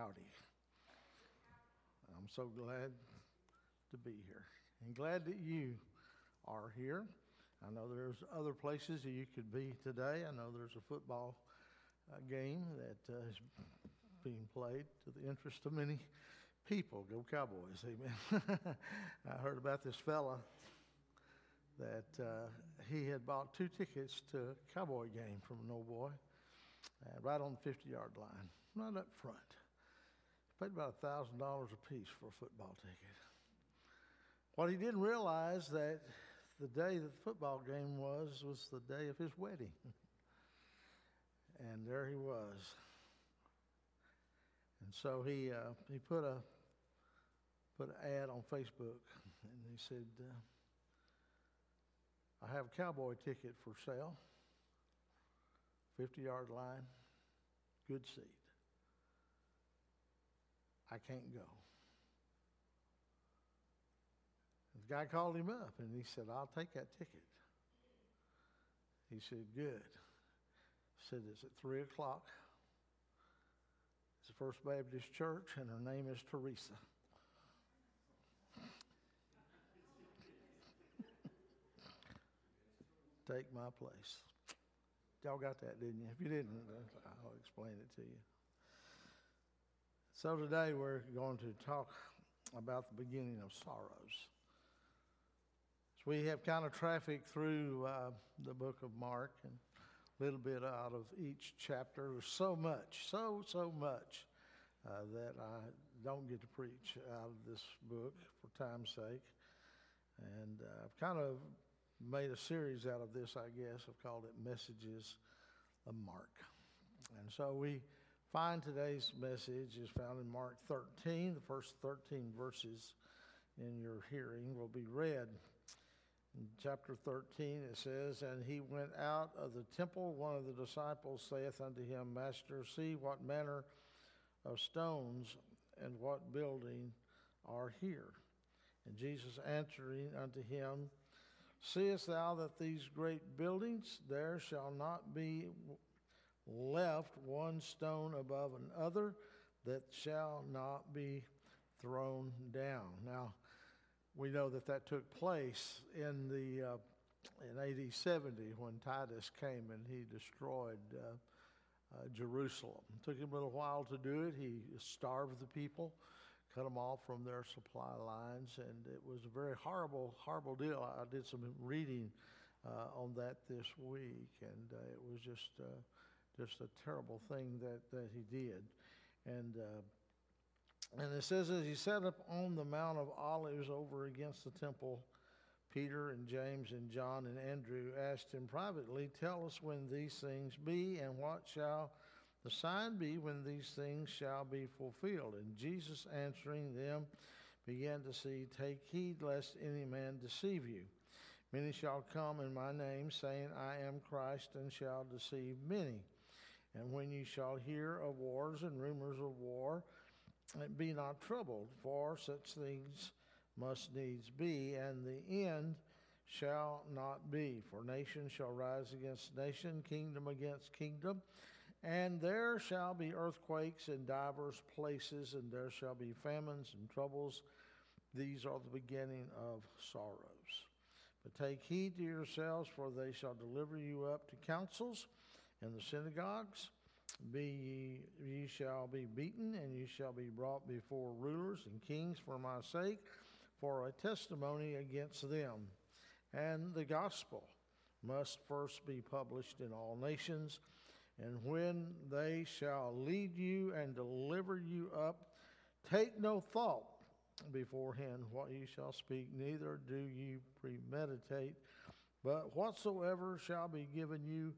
howdy. I'm so glad to be here and glad that you are here. I know there's other places that you could be today. I know there's a football uh, game that uh, is being played to the interest of many people. Go Cowboys, amen. I heard about this fella that uh, he had bought two tickets to a Cowboy game from an old boy uh, right on the 50 yard line, right up front. Paid about a $1,000 a piece for a football ticket. What he didn't realize that the day that the football game was was the day of his wedding. and there he was. And so he uh, he put a put an ad on Facebook, and he said, uh, "I have a cowboy ticket for sale. Fifty yard line, good seat. I can't go." The guy called him up and he said, I'll take that ticket. He said, Good. He said, It's at 3 o'clock. It's the First Baptist Church, and her name is Teresa. take my place. Y'all got that, didn't you? If you didn't, I'll explain it to you. So today we're going to talk about the beginning of sorrows. So we have kind of traffic through uh, the book of Mark and a little bit out of each chapter. There's so much, so, so much uh, that I don't get to preach out of this book for time's sake. And uh, I've kind of made a series out of this, I guess. I've called it Messages of Mark. And so we find today's message is found in Mark 13. The first 13 verses in your hearing will be read. In chapter 13, it says, And he went out of the temple. One of the disciples saith unto him, Master, see what manner of stones and what building are here. And Jesus answering unto him, Seest thou that these great buildings, there shall not be left one stone above another that shall not be thrown down. Now, we know that that took place in the uh, in AD 70 when Titus came and he destroyed uh, uh, Jerusalem. It took him a little while to do it. He starved the people, cut them off from their supply lines, and it was a very horrible, horrible deal. I did some reading uh, on that this week, and uh, it was just uh, just a terrible thing that, that he did. And uh, and it says, as he sat up on the Mount of Olives over against the temple, Peter and James and John and Andrew asked him privately, Tell us when these things be, and what shall the sign be when these things shall be fulfilled? And Jesus answering them began to say, Take heed lest any man deceive you. Many shall come in my name, saying, I am Christ, and shall deceive many. And when you shall hear of wars and rumors of war, be not troubled, for such things must needs be, and the end shall not be. For nation shall rise against nation, kingdom against kingdom, and there shall be earthquakes in divers places, and there shall be famines and troubles. These are the beginning of sorrows. But take heed to yourselves, for they shall deliver you up to councils in the synagogues be ye, ye shall be beaten, and ye shall be brought before rulers and kings for my sake, for a testimony against them. And the gospel must first be published in all nations. And when they shall lead you and deliver you up, take no thought beforehand what ye shall speak, neither do ye premeditate. But whatsoever shall be given you,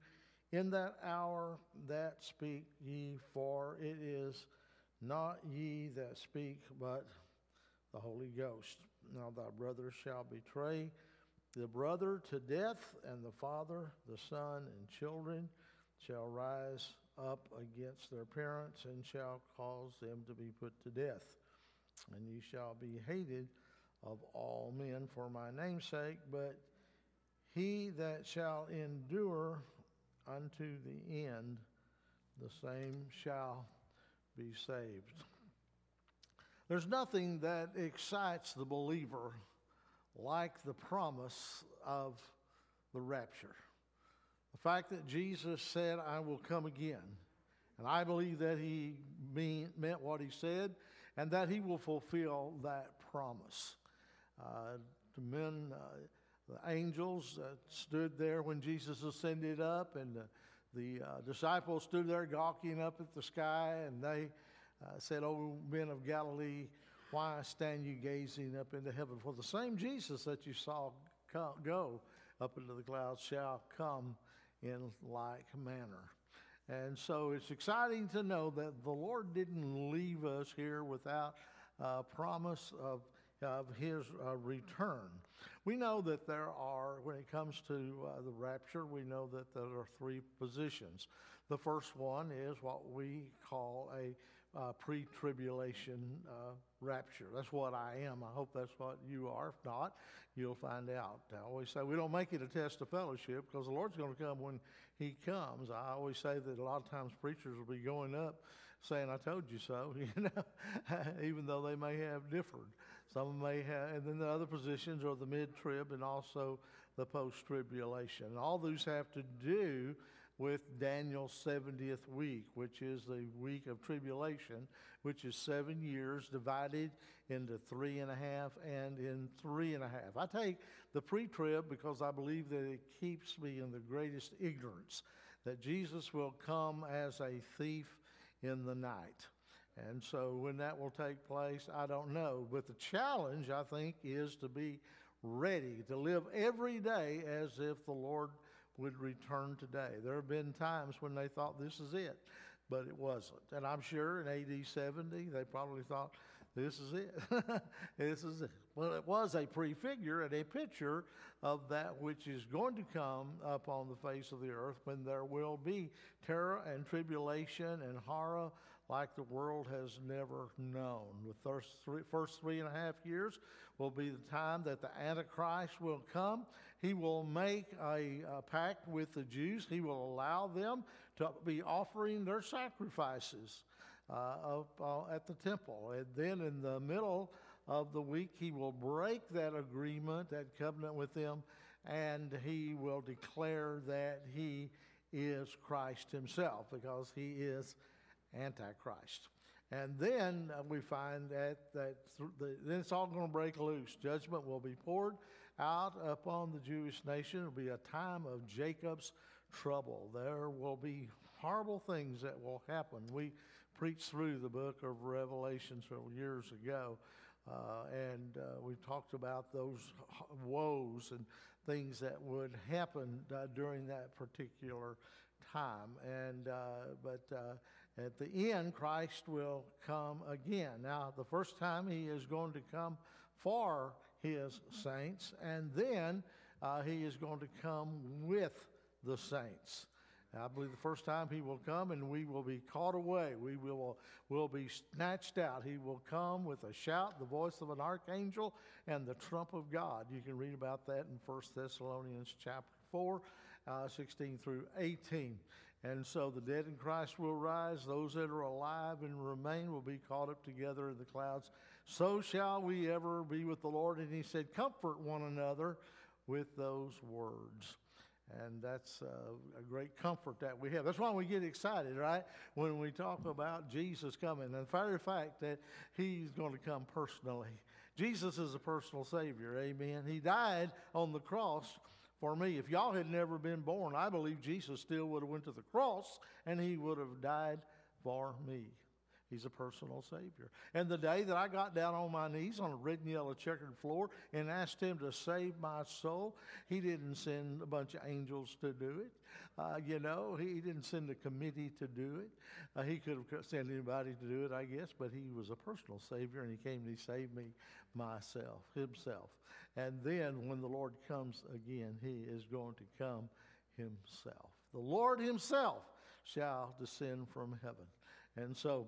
in that hour that speak ye, for it is not ye that speak, but the Holy Ghost. Now thy brother shall betray the brother to death, and the father, the son, and children shall rise up against their parents and shall cause them to be put to death. And ye shall be hated of all men for my name's sake, but he that shall endure unto the end, the same shall be saved. There's nothing that excites the believer like the promise of the rapture. The fact that Jesus said, I will come again. And I believe that he mean, meant what he said and that he will fulfill that promise. Uh, the men, uh, the angels stood there when Jesus ascended up, and the, the uh, disciples stood there gawking up at the sky, and they uh, said, O men of Galilee, why stand you gazing up into heaven? For the same Jesus that you saw come, go up into the clouds shall come in like manner. And so it's exciting to know that the Lord didn't leave us here without a promise of, of His uh, return. We know that there are, when it comes to uh, the rapture, we know that there are three positions. The first one is what we call a uh, pre tribulation uh, rapture. That's what I am. I hope that's what you are. If not, you'll find out. I always say we don't make it a test of fellowship because the Lord's going to come when He comes. I always say that a lot of times preachers will be going up saying, I told you so, you know, even though they may have differed. Some may have, and then the other positions are the mid trib and also the post tribulation. All those have to do with Daniel's 70th week, which is the week of tribulation, which is seven years divided into three and a half and in three and a half. I take the pre trib because I believe that it keeps me in the greatest ignorance that Jesus will come as a thief in the night. And so when that will take place, I don't know. But the challenge, I think, is to be ready, to live every day as if the Lord would return today. There have been times when they thought this is it, but it wasn't. And I'm sure in AD 70, they probably thought, this is it. this is it. Well, it was a prefigure and a picture of that which is going to come upon the face of the earth when there will be terror and tribulation and horror like the world has never known. The first three, first three and a half years will be the time that the Antichrist will come. He will make a, a pact with the Jews. He will allow them to be offering their sacrifices uh, up, uh, at the temple. And then in the middle of the week, he will break that agreement, that covenant with them, and he will declare that he is Christ himself because he is Antichrist. And then uh, we find that, that th- the, then it's all going to break loose. Judgment will be poured out upon the Jewish nation. It'll be a time of Jacob's trouble. There will be horrible things that will happen. We preached through the book of Revelation several years ago, uh, and uh, we talked about those woes and things that would happen uh, during that particular time. And uh, but uh, at the end, Christ will come again. Now, the first time he is going to come for his saints, and then uh, he is going to come with the saints. I believe the first time he will come and we will be caught away. We will, will be snatched out. He will come with a shout, the voice of an archangel, and the trump of God. You can read about that in 1 Thessalonians chapter 4, uh, 16 through 18. And so the dead in Christ will rise. Those that are alive and remain will be caught up together in the clouds. So shall we ever be with the Lord. And he said, Comfort one another with those words. And that's uh, a great comfort that we have. That's why we get excited, right? When we talk about Jesus coming. And the fact that he's going to come personally. Jesus is a personal Savior, amen. He died on the cross for me. If y'all had never been born, I believe Jesus still would have went to the cross and he would have died for me. He's a personal Savior. And the day that I got down on my knees on a red and yellow checkered floor and asked Him to save my soul, He didn't send a bunch of angels to do it. Uh, you know, He didn't send a committee to do it. Uh, he could have sent anybody to do it, I guess, but He was a personal Savior and He came and He saved me myself, Himself. And then when the Lord comes again, He is going to come Himself. The Lord Himself shall descend from heaven. And so,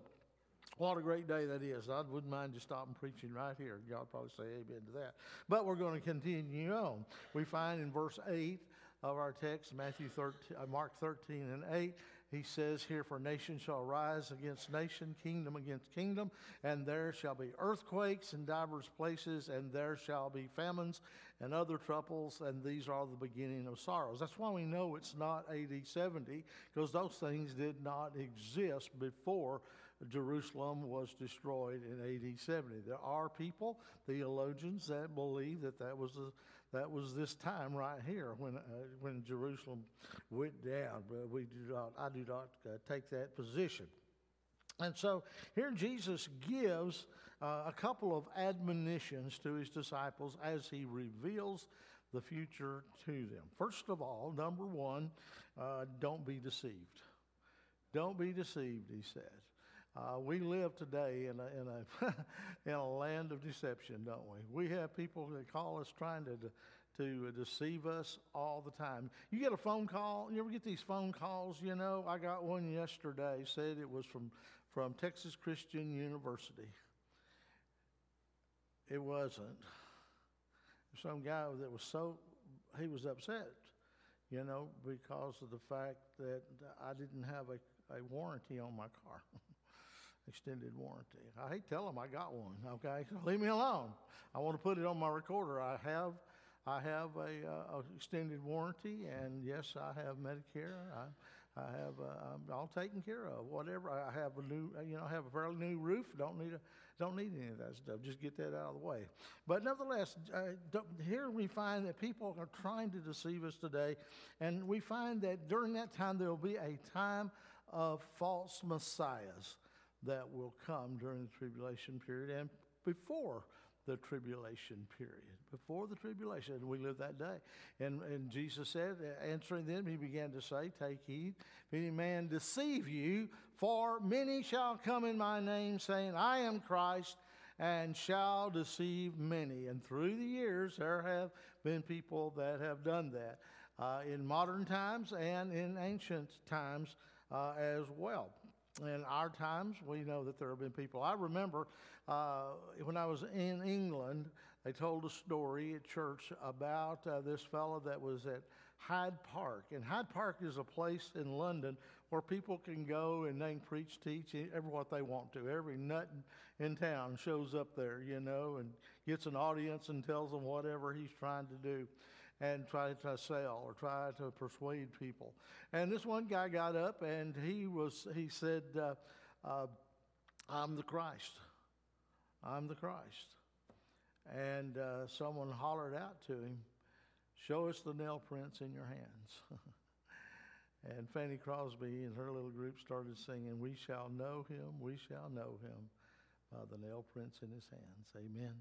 what a great day that is. I wouldn't mind just stopping preaching right here. Y'all probably say amen to that. But we're going to continue on. We find in verse 8 of our text, Matthew 13, uh, Mark 13 and 8, he says here, For nation shall rise against nation, kingdom against kingdom, and there shall be earthquakes in divers places, and there shall be famines and other troubles, and these are the beginning of sorrows. That's why we know it's not AD 70, because those things did not exist before Jerusalem was destroyed in AD 70. There are people, theologians, that believe that that was the that was this time right here when, uh, when Jerusalem went down. But we do not, I do not uh, take that position. And so here Jesus gives uh, a couple of admonitions to his disciples as he reveals the future to them. First of all, number one, uh, don't be deceived. Don't be deceived, he said. Uh, we live today in a, in, a in a land of deception, don't we? We have people that call us trying to, to deceive us all the time. You get a phone call, you ever get these phone calls? You know, I got one yesterday, said it was from, from Texas Christian University. It wasn't. Some guy that was so, he was upset, you know, because of the fact that I didn't have a, a warranty on my car. extended warranty. I hate to tell them I got one. Okay, leave me alone. I want to put it on my recorder. I have, I have a, uh, a extended warranty, and yes, I have Medicare. I, I have, uh, I'm all taken care of. Whatever. I have a new, you know, I have a fairly new roof. Don't need a, don't need any of that stuff. Just get that out of the way. But nevertheless, uh, here we find that people are trying to deceive us today, and we find that during that time there will be a time of false messiahs that will come during the tribulation period and before the tribulation period. Before the tribulation, we live that day. And, and Jesus said, answering them, he began to say, Take heed, if any man deceive you, for many shall come in my name, saying, I am Christ, and shall deceive many. And through the years, there have been people that have done that uh, in modern times and in ancient times uh, as well in our times, we know that there have been people. I remember uh, when I was in England, they told a story at church about uh, this fellow that was at Hyde Park. And Hyde Park is a place in London where people can go and they can preach, teach, every what they want to. Every nut in town shows up there, you know, and gets an audience and tells them whatever he's trying to do and try to sell or try to persuade people. And this one guy got up and he was he said, uh, uh, "I'm the Christ. I'm the Christ." And uh, someone hollered out to him, "Show us the nail prints in your hands." and Fanny Crosby and her little group started singing, "We shall know him. We shall know him." Uh, the nail prints in his hands. Amen.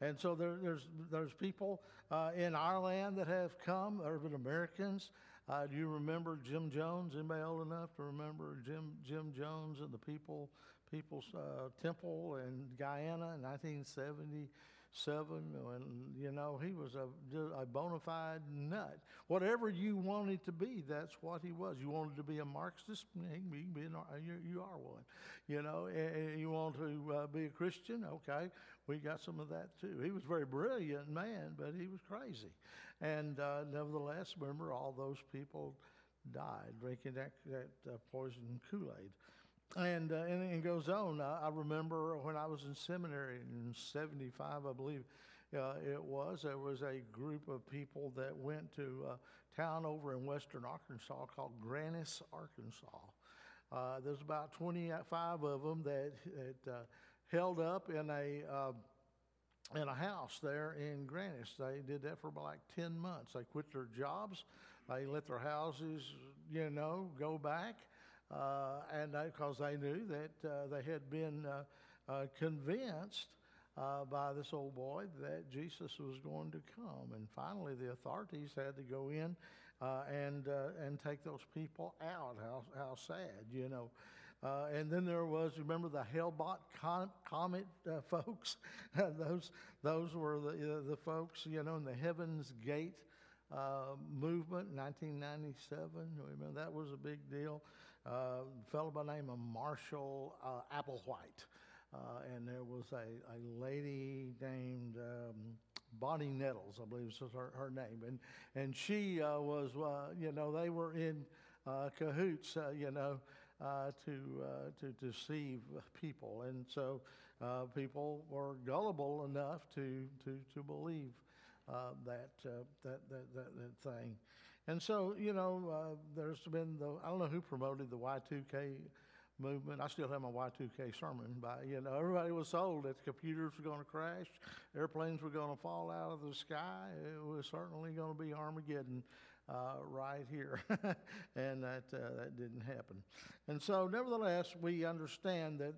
And so there, there's there's people uh, in our land that have come, urban Americans. Uh, do you remember Jim Jones? Anybody old enough to remember Jim Jim Jones and the People People's uh, Temple in Guyana in 1970? Seven, and you know he was a, a bona fide nut. Whatever you wanted to be, that's what he was. You wanted to be a Marxist, he can be you, you are one. You know, and you want to uh, be a Christian, okay, we got some of that too. He was a very brilliant man, but he was crazy, and uh, nevertheless, remember all those people died drinking that that uh, poison Kool Aid. And, uh, and it goes on. I, remember when I was in seminary in 75, I believe uh, it was, there was a group of people that went to a town over in western Arkansas called Grannis, Arkansas. Uh, there's about 25 of them that, that uh, held up in a, uh, in a house there in Grannis. They did that for about like 10 months. They quit their jobs. They let their houses, you know, go back and because they knew that uh, they had been uh, convinced by this old boy that Jesus was going to come. And finally, the authorities had to go in and, and take those people out. How, how sad, you know. Uh, and then there was, remember the Hale-Bopp Comet uh, folks? those, those were the, uh, the folks, you know, in the Heaven's Gate movement in 1997. Remember, that was a big deal uh, fellow by the name of Marshall uh, Applewhite. Uh, and there was a, a lady named um, Bonnie Nettles, I believe was her, her name. And, and she uh, was, uh, you know, they were in cahoots, you know, uh, to, uh, to deceive people. And so uh, people were gullible enough to, to, to believe that, that, that, that thing. And so, you know, uh, there's been the, I don't know who promoted the Y2K movement. I still have my Y2K sermon but, you know, everybody was sold that computers were going to crash, airplanes were going to fall out of the sky. It was certainly going to be Armageddon uh, right here. and that, uh, that didn't happen. And so, nevertheless, we understand that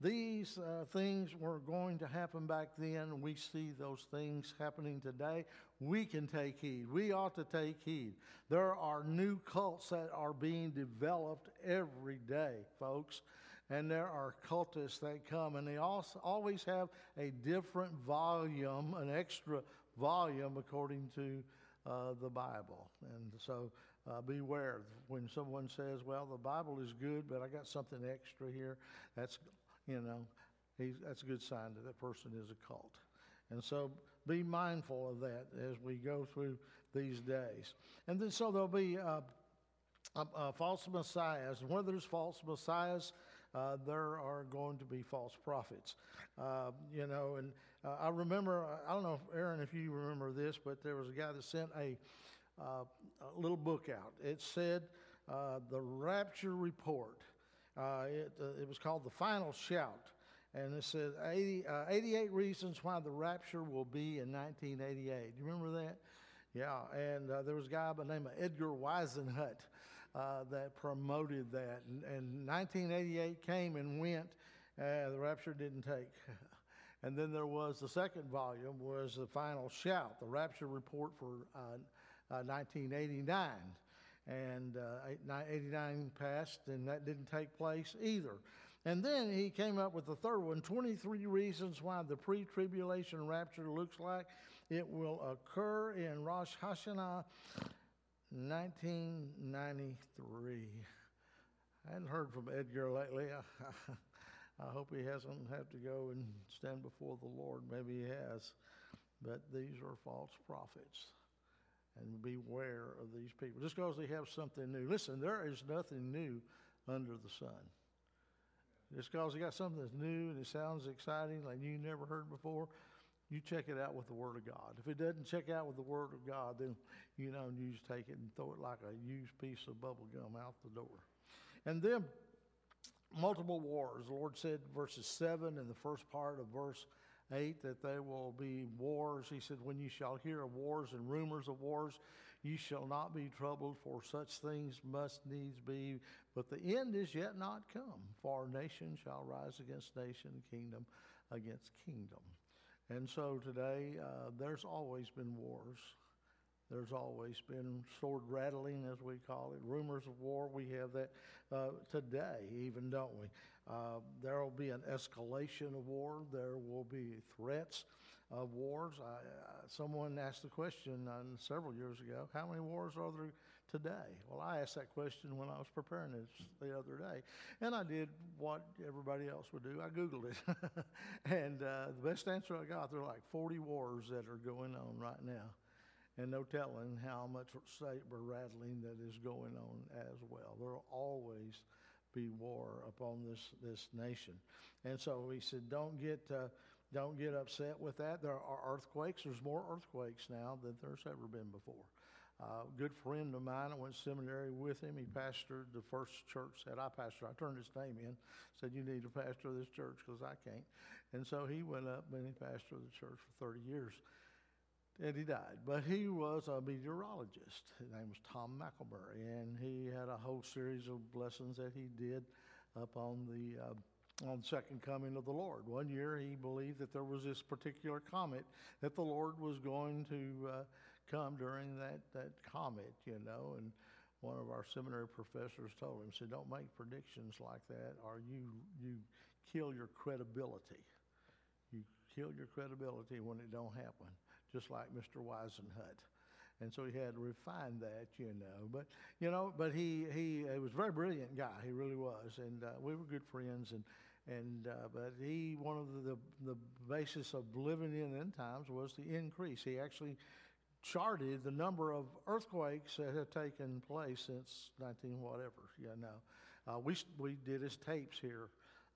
these uh, things were going to happen back then. We see those things happening today. We can take heed. We ought to take heed. There are new cults that are being developed every day, folks. And there are cultists that come, and they also always have a different volume, an extra volume, according to uh, the Bible. And so uh, beware when someone says, Well, the Bible is good, but I got something extra here. That's you know, that's a good sign that that person is a cult. And so be mindful of that as we go through these days. And then so there'll be uh, uh, uh, false messiahs. And where there's false messiahs, uh, there are going to be false prophets. Uh, you know, and uh, I remember, I don't know, if, Aaron, if you remember this, but there was a guy that sent a, a little book out. It said, The Rapture Report. Uh, it, uh, it was called The Final Shout. And it said 80, uh, 88 reasons why the rapture will be in 1988. Do you remember that? Yeah, and uh, there was a guy by the name of Edgar Whisenant uh, that promoted that. And, and 1988 came and went. Uh, the rapture didn't take. and then there was the second volume was the final shout, the rapture report for 1989 and uh, 89 passed, and that didn't take place either. And then he came up with the third one 23 reasons why the pre tribulation rapture looks like it will occur in Rosh Hashanah 1993. I hadn't heard from Edgar lately. I, I hope he hasn't had to go and stand before the Lord. Maybe he has. But these are false prophets and beware of these people. Just because they have something new. Listen, there is nothing new under the sun. Just because they got something that's new and it sounds exciting like you never heard before, you check it out with the Word of God. If it doesn't check out with the Word of God, then you know you just take it and throw it like a used piece of bubble gum out the door. And then multiple wars. The Lord said, verses 7 and the first part of verse 8 that there will be wars. He said, When you shall hear of wars and rumors of wars, you shall not be troubled, for such things must needs be. But the end is yet not come, for nation shall rise against nation, kingdom against kingdom. And so today, uh, there's always been wars. There's always been sword rattling, as we call it, rumors of war. We have that uh, today, even, don't we? Uh, there will be an escalation of war. There will be threats of wars. I, uh, someone asked the question uh, several years ago how many wars are there today? Well, I asked that question when I was preparing this the other day. And I did what everybody else would do I Googled it. and uh, the best answer I got there are like 40 wars that are going on right now. And no telling how much saber rattling that is going on as well. There will always be war upon this, this nation. And so he said, don't get, uh, don't get upset with that. There are earthquakes. There's more earthquakes now than there's ever been before. Uh, good friend of mine, I went to seminary with him. He pastored the first church that I pastored. I turned his name in, said, You need to pastor this church because I can't. And so he went up and he pastored the church for 30 years and he died. But he was a meteorologist. His name was Tom McElmurray, and he had a whole series of lessons that he did up on the uh, on second coming of the Lord. One year, he believed that there was this particular comet that the Lord was going to uh, come during that that comet, you know, and. One of our seminary professors told him, said, "Don't make predictions like that, or you you kill your credibility. You kill your credibility when it don't happen." Just like Mr. Whisenant. And so he had to refine that, you know. But you know, but he he, he was a very brilliant guy. He really was, and uh, we were good friends. And and uh, but he one of the the basis of living in end times was the increase. He actually charted the number of earthquakes that had taken place since 19 whatever. Yeah, no. Uh, we, we did his tapes here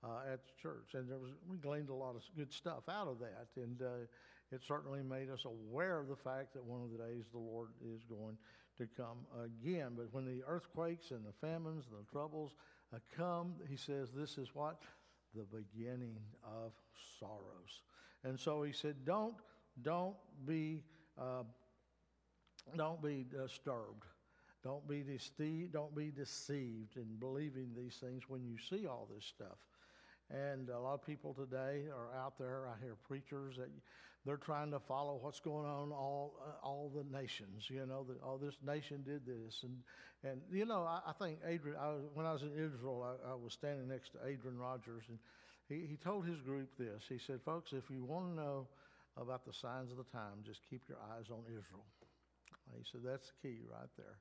uh, at the church, and there was, we gleaned a lot of good stuff out of that. And uh, it certainly made us aware of the fact that one of the days the Lord is going to come again. But when the earthquakes and the famines and the troubles uh, come, he says, this is what? The beginning of sorrows. And so he said, don't, don't be, uh, don't be disturbed. Don't be deceived. Don't be deceived in believing these things when you see all this stuff. And a lot of people today are out there. I hear preachers that they're trying to follow what's going on all uh, all the nations. You know, that oh, this nation did this, and and you know, I, I think Adrian. I when I was in Israel, I, I was standing next to Adrian Rogers, and he, he told his group this. He said, "Folks, if you want to know about the signs of the time, just keep your eyes on Israel." He said, "That's the key right there,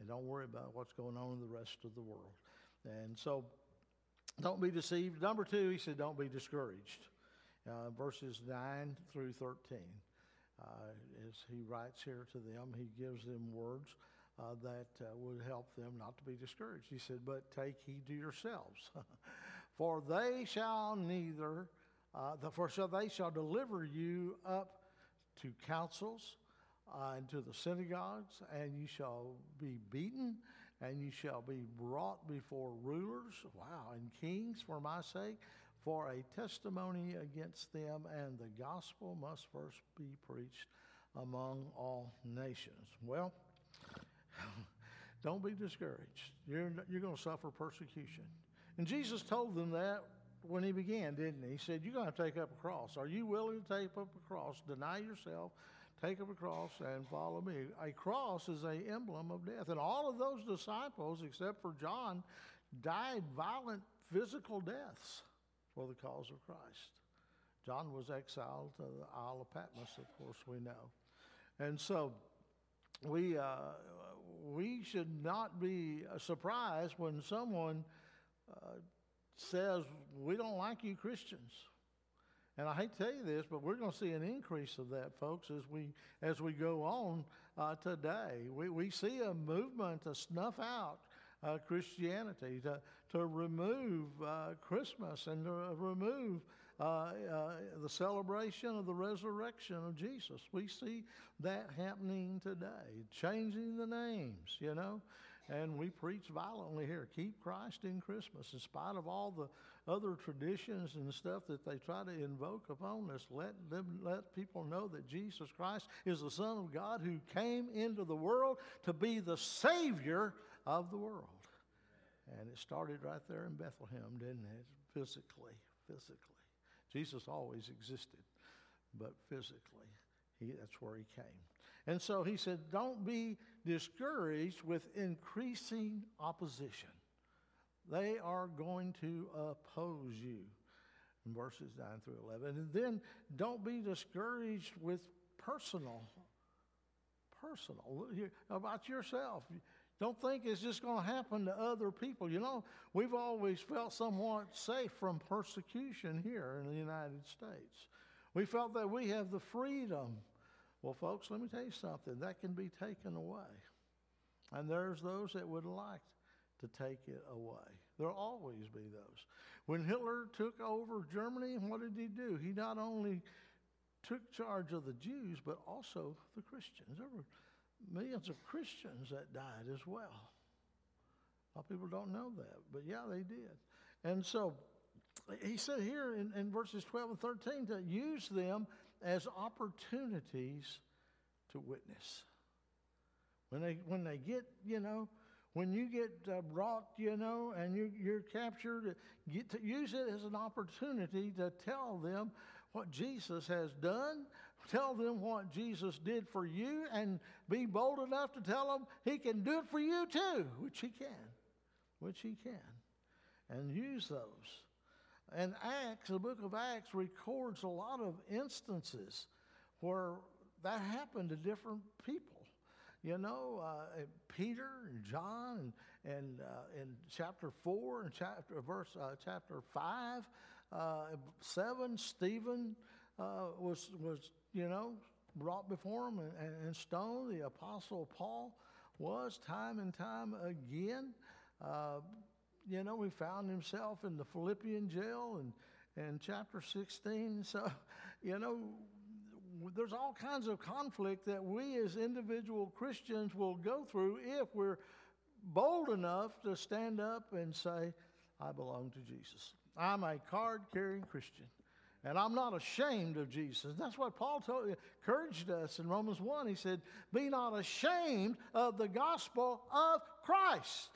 and don't worry about what's going on in the rest of the world." And so, don't be deceived. Number two, he said, "Don't be discouraged." Uh, verses 9 through 13. Uh, as he writes here to them, he gives them words uh, that uh, would help them not to be discouraged. He said, But take heed to yourselves, for they shall neither, uh, the, for shall they shall deliver you up to councils uh, and to the synagogues, and you shall be beaten, and you shall be brought before rulers, wow, and kings for my sake for a testimony against them, and the gospel must first be preached among all nations. Well, don't be discouraged. You're, you're going to suffer persecution. And Jesus told them that when he began, didn't he? He said, You're going to take up a cross. Are you willing to take up a cross? Deny yourself, take up a cross, and follow me. A cross is a emblem of death. And all of those disciples, except for John, died violent physical deaths for the cause of Christ. John was exiled to the Isle of Patmos, of course, we know. And so we, uh, we should not be surprised when someone uh, says, We don't like you Christians. And I hate to tell you this, but we're going to see an increase of that, folks, as we as we go on uh, today. We, we see a movement to snuff out uh, Christianity, to, to remove uh, Christmas and to remove uh, uh, the celebration of the resurrection of Jesus. We see that happening today, changing the names, you know. And we preach violently here keep Christ in Christmas. In spite of all the other traditions and stuff that they try to invoke upon us, let them let people know that Jesus Christ is the Son of God who came into the world to be the Savior of the world. And it started right there in Bethlehem, didn't it? Physically, physically. Jesus always existed, but physically, he, that's where he came. And so he said, Don't be discouraged with increasing opposition. They are going to oppose you. In verses 9 through 11. And then don't be discouraged with personal, personal, about yourself. Don't think it's just going to happen to other people. You know, we've always felt somewhat safe from persecution here in the United States. We felt that we have the freedom. Well, folks, let me tell you something that can be taken away. And there's those that would like to take it away. There'll always be those. When Hitler took over Germany, what did he do? He not only took charge of the Jews, but also the Christians. Millions of Christians that died as well. A lot of people don't know that, but yeah, they did. And so he said here in, in verses 12 and 13 to use them as opportunities to witness. When they, when they get, you know, when you get uh, brought, you know, and you, you're captured, get to use it as an opportunity to tell them what Jesus has done, tell them what Jesus did for you, and be bold enough to tell them He can do it for you too, which He can, which He can, and use those. And Acts, the book of Acts, records a lot of instances where that happened to different people. You know, uh, Peter and John, and, and uh, in chapter four and chapter verse uh, chapter five, uh, seven, Stephen uh, was was you know brought before him and, and, stoned. The Apostle Paul was time and time again. Uh, you know, he found himself in the Philippian jail and in chapter 16. So, you know, there's all kinds of conflict that we as individual Christians will go through if we're bold enough to stand up and say, I belong to Jesus. I'm a card carrying Christian. And I'm not ashamed of Jesus. That's what Paul told, encouraged us in Romans 1. He said, Be not ashamed of the gospel of Christ.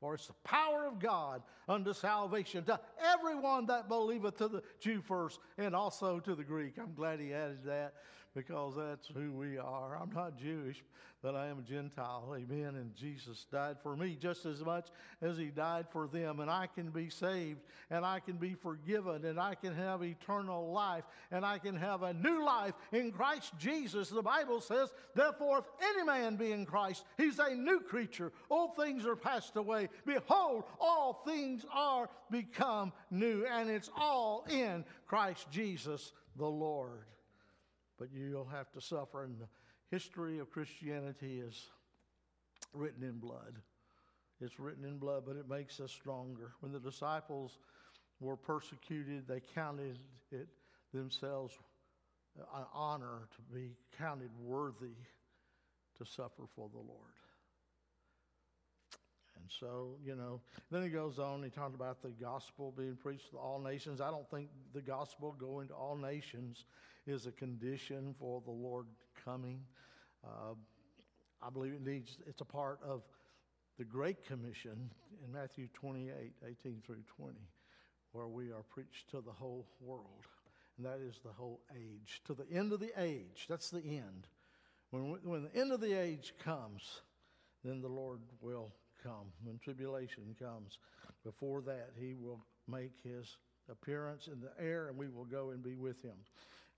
For it's the power of God unto salvation to everyone that believeth, to the Jew first, and also to the Greek. I'm glad he added that because that's who we are. I'm not Jewish, but I am a Gentile. Amen. And Jesus died for me just as much as he died for them. And I can be saved, and I can be forgiven, and I can have eternal life, and I can have a new life in Christ Jesus. The Bible says, Therefore, if any man be in Christ, he's a new creature. Old things are passed away. Behold, all things are become new, and it's all in Christ Jesus the Lord but you'll have to suffer. And the history of Christianity is written in blood. It's written in blood, but it makes us stronger. When the disciples were persecuted, they counted it themselves an honor to be counted worthy to suffer for the Lord. And so, you know, then he goes on, he talked about the gospel being preached to all nations. I don't think the gospel going to all nations is a condition for the Lord coming. Uh, I believe it needs, it's a part of the Great Commission in Matthew 28 18 through 20, where we are preached to the whole world. And that is the whole age. To the end of the age, that's the end. When, when the end of the age comes, then the Lord will come. When tribulation comes, before that, he will make his appearance in the air and we will go and be with him.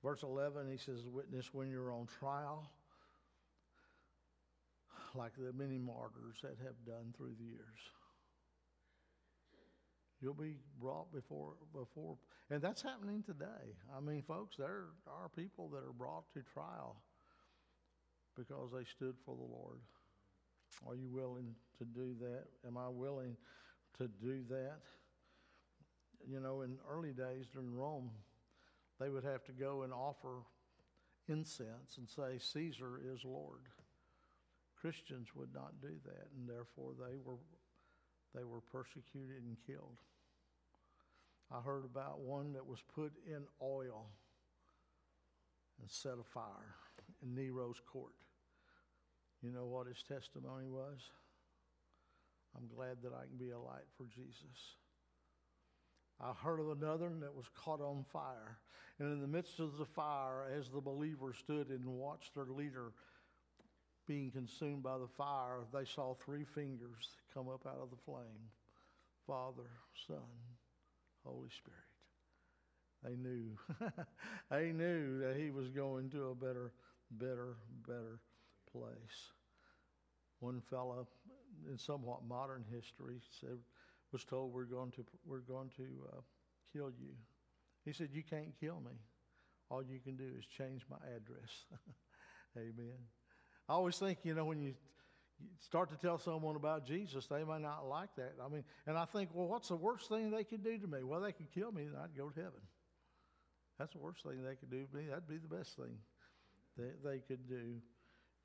Verse 11, he says, Witness when you're on trial, like the many martyrs that have done through the years. You'll be brought before, before, and that's happening today. I mean, folks, there are people that are brought to trial because they stood for the Lord. Are you willing to do that? Am I willing to do that? You know, in early days during Rome, they would have to go and offer incense and say, Caesar is Lord. Christians would not do that, and therefore they were, they were persecuted and killed. I heard about one that was put in oil and set afire in Nero's court. You know what his testimony was? I'm glad that I can be a light for Jesus. I heard of another that was caught on fire. And in the midst of the fire, as the believers stood and watched their leader being consumed by the fire, they saw three fingers come up out of the flame Father, Son, Holy Spirit. They knew. they knew that he was going to a better, better, better place. One fellow in somewhat modern history said, was told we're going to, we're going to uh, kill you. He said, You can't kill me. All you can do is change my address. Amen. I always think, you know, when you start to tell someone about Jesus, they may not like that. I mean, and I think, well, what's the worst thing they could do to me? Well, they could kill me and I'd go to heaven. That's the worst thing they could do to me. That'd be the best thing that they could do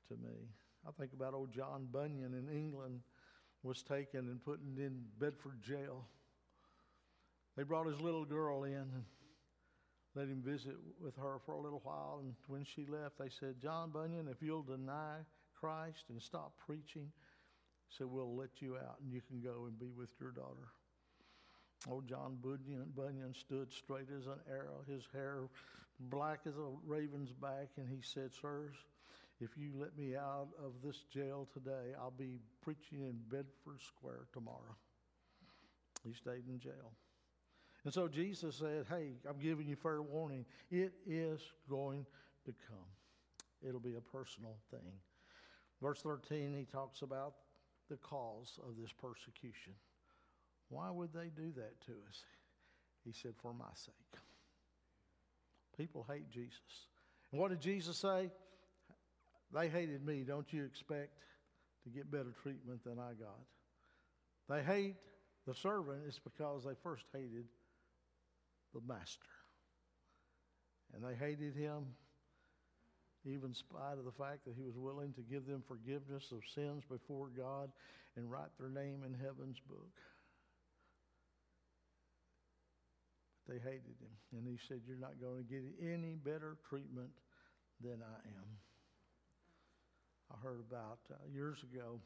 to me. I think about old John Bunyan in England was taken and put in Bedford jail. They brought his little girl in and let him visit with her for a little while. And when she left, they said, John Bunyan, if you'll deny Christ and stop preaching, said, we'll let you out and you can go and be with your daughter. Old John Bunyan, Bunyan stood straight as an arrow, his hair black as a raven's back, and he said, Sirs, if you let me out of this jail today, I'll be preaching in Bedford Square tomorrow. He stayed in jail. And so Jesus said, Hey, I'm giving you fair warning. It is going to come, it'll be a personal thing. Verse 13, he talks about the cause of this persecution. Why would they do that to us? He said, For my sake. People hate Jesus. And what did Jesus say? They hated me. Don't you expect to get better treatment than I got? They hate the servant is because they first hated the master. And they hated him even in spite of the fact that he was willing to give them forgiveness of sins before God and write their name in heaven's book. But they hated him. And he said, You're not going to get any better treatment than I am. I heard about uh, years ago,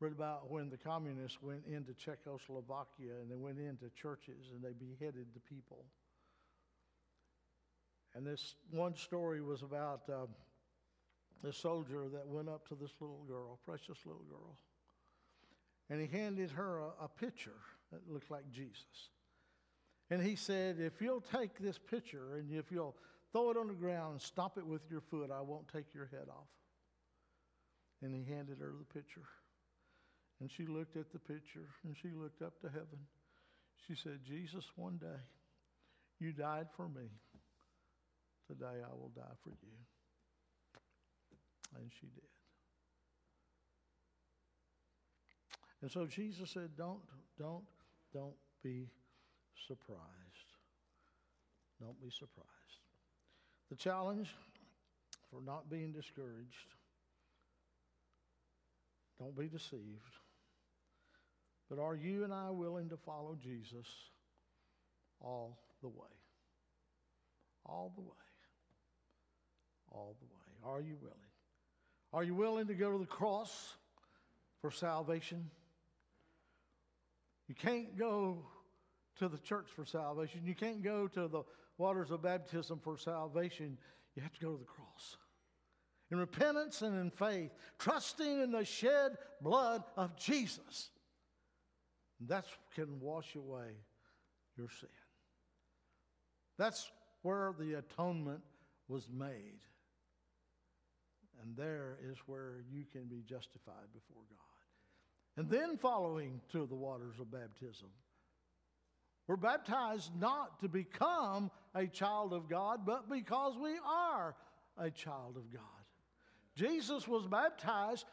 read about when the communists went into Czechoslovakia and they went into churches and they beheaded the people. And this one story was about uh, this soldier that went up to this little girl, precious little girl, and he handed her a, a picture that looked like Jesus. And he said, If you'll take this picture and if you'll throw it on the ground and stomp it with your foot, I won't take your head off. And he handed her the picture. And she looked at the picture and she looked up to heaven. She said, Jesus, one day you died for me. Today I will die for you. And she did. And so Jesus said, Don't, don't, don't be surprised. Don't be surprised. The challenge for not being discouraged don't be deceived. But are you and I willing to follow Jesus all the way? All the way. All the way. Are you willing? Are you willing to go to the cross for salvation? You can't go to the church for salvation. You can't go to the waters of baptism for salvation. You have to go to the cross. In repentance and in faith, trusting in the shed blood of Jesus. That can wash away your sin. That's where the atonement was made. And there is where you can be justified before God. And then following to the waters of baptism. We're baptized not to become a child of God, but because we are a child of God. Jesus was baptized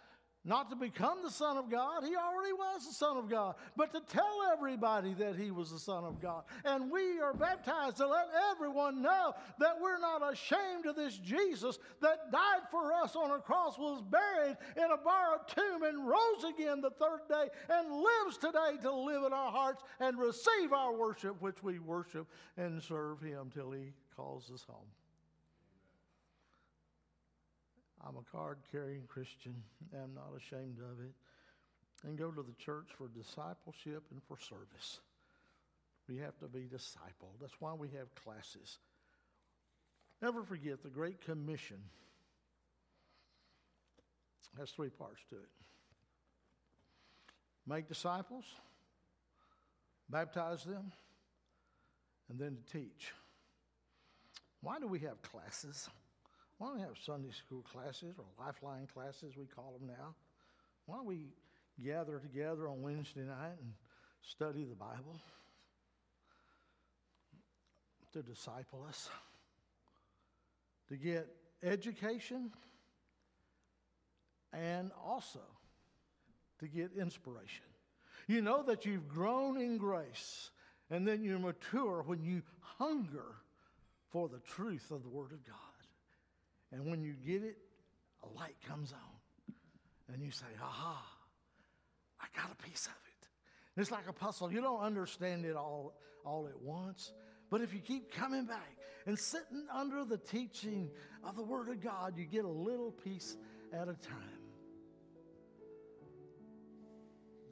not to become the Son of God. He already was the Son of God. But to tell everybody that He was the Son of God. And we are baptized to let everyone know that we're not ashamed of this Jesus that died for us on a cross, was buried in a borrowed tomb, and rose again the third day, and lives today to live in our hearts and receive our worship, which we worship and serve Him till He calls us home. I'm a card carrying Christian. I'm not ashamed of it. And go to the church for discipleship and for service. We have to be discipled. That's why we have classes. Never forget the Great Commission has three parts to it make disciples, baptize them, and then to teach. Why do we have classes? Why don't we have Sunday school classes or lifeline classes, we call them now? Why don't we gather together on Wednesday night and study the Bible to disciple us, to get education, and also to get inspiration? You know that you've grown in grace, and then you mature when you hunger for the truth of the Word of God. And when you get it, a light comes on. And you say, aha, I got a piece of it. And it's like a puzzle. You don't understand it all, all at once. But if you keep coming back and sitting under the teaching of the Word of God, you get a little piece at a time.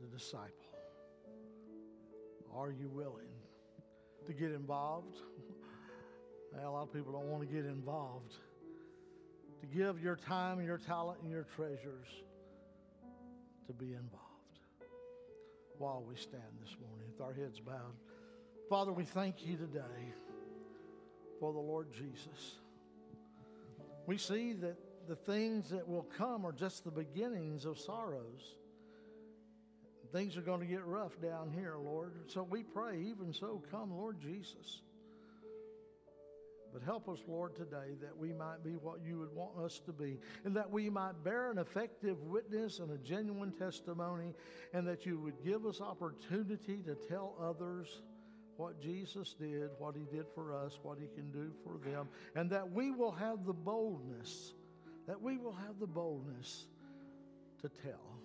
The disciple. Are you willing to get involved? A lot of people don't want to get involved to give your time and your talent and your treasures to be involved while we stand this morning with our heads bowed. Father, we thank you today for the Lord Jesus. We see that the things that will come are just the beginnings of sorrows. Things are going to get rough down here, Lord. So we pray, even so, come, Lord Jesus. But help us, Lord, today that we might be what you would want us to be, and that we might bear an effective witness and a genuine testimony, and that you would give us opportunity to tell others what Jesus did, what he did for us, what he can do for them, and that we will have the boldness, that we will have the boldness to tell,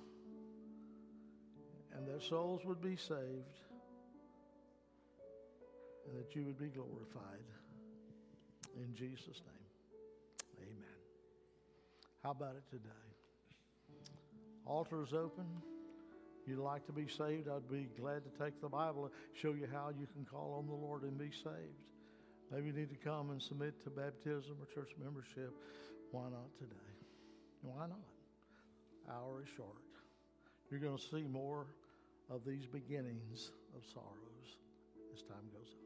and that souls would be saved, and that you would be glorified. In Jesus' name, amen. How about it today? Altar is open. You'd like to be saved, I'd be glad to take the Bible and show you how you can call on the Lord and be saved. Maybe you need to come and submit to baptism or church membership. Why not today? Why not? Hour is short. You're going to see more of these beginnings of sorrows as time goes on.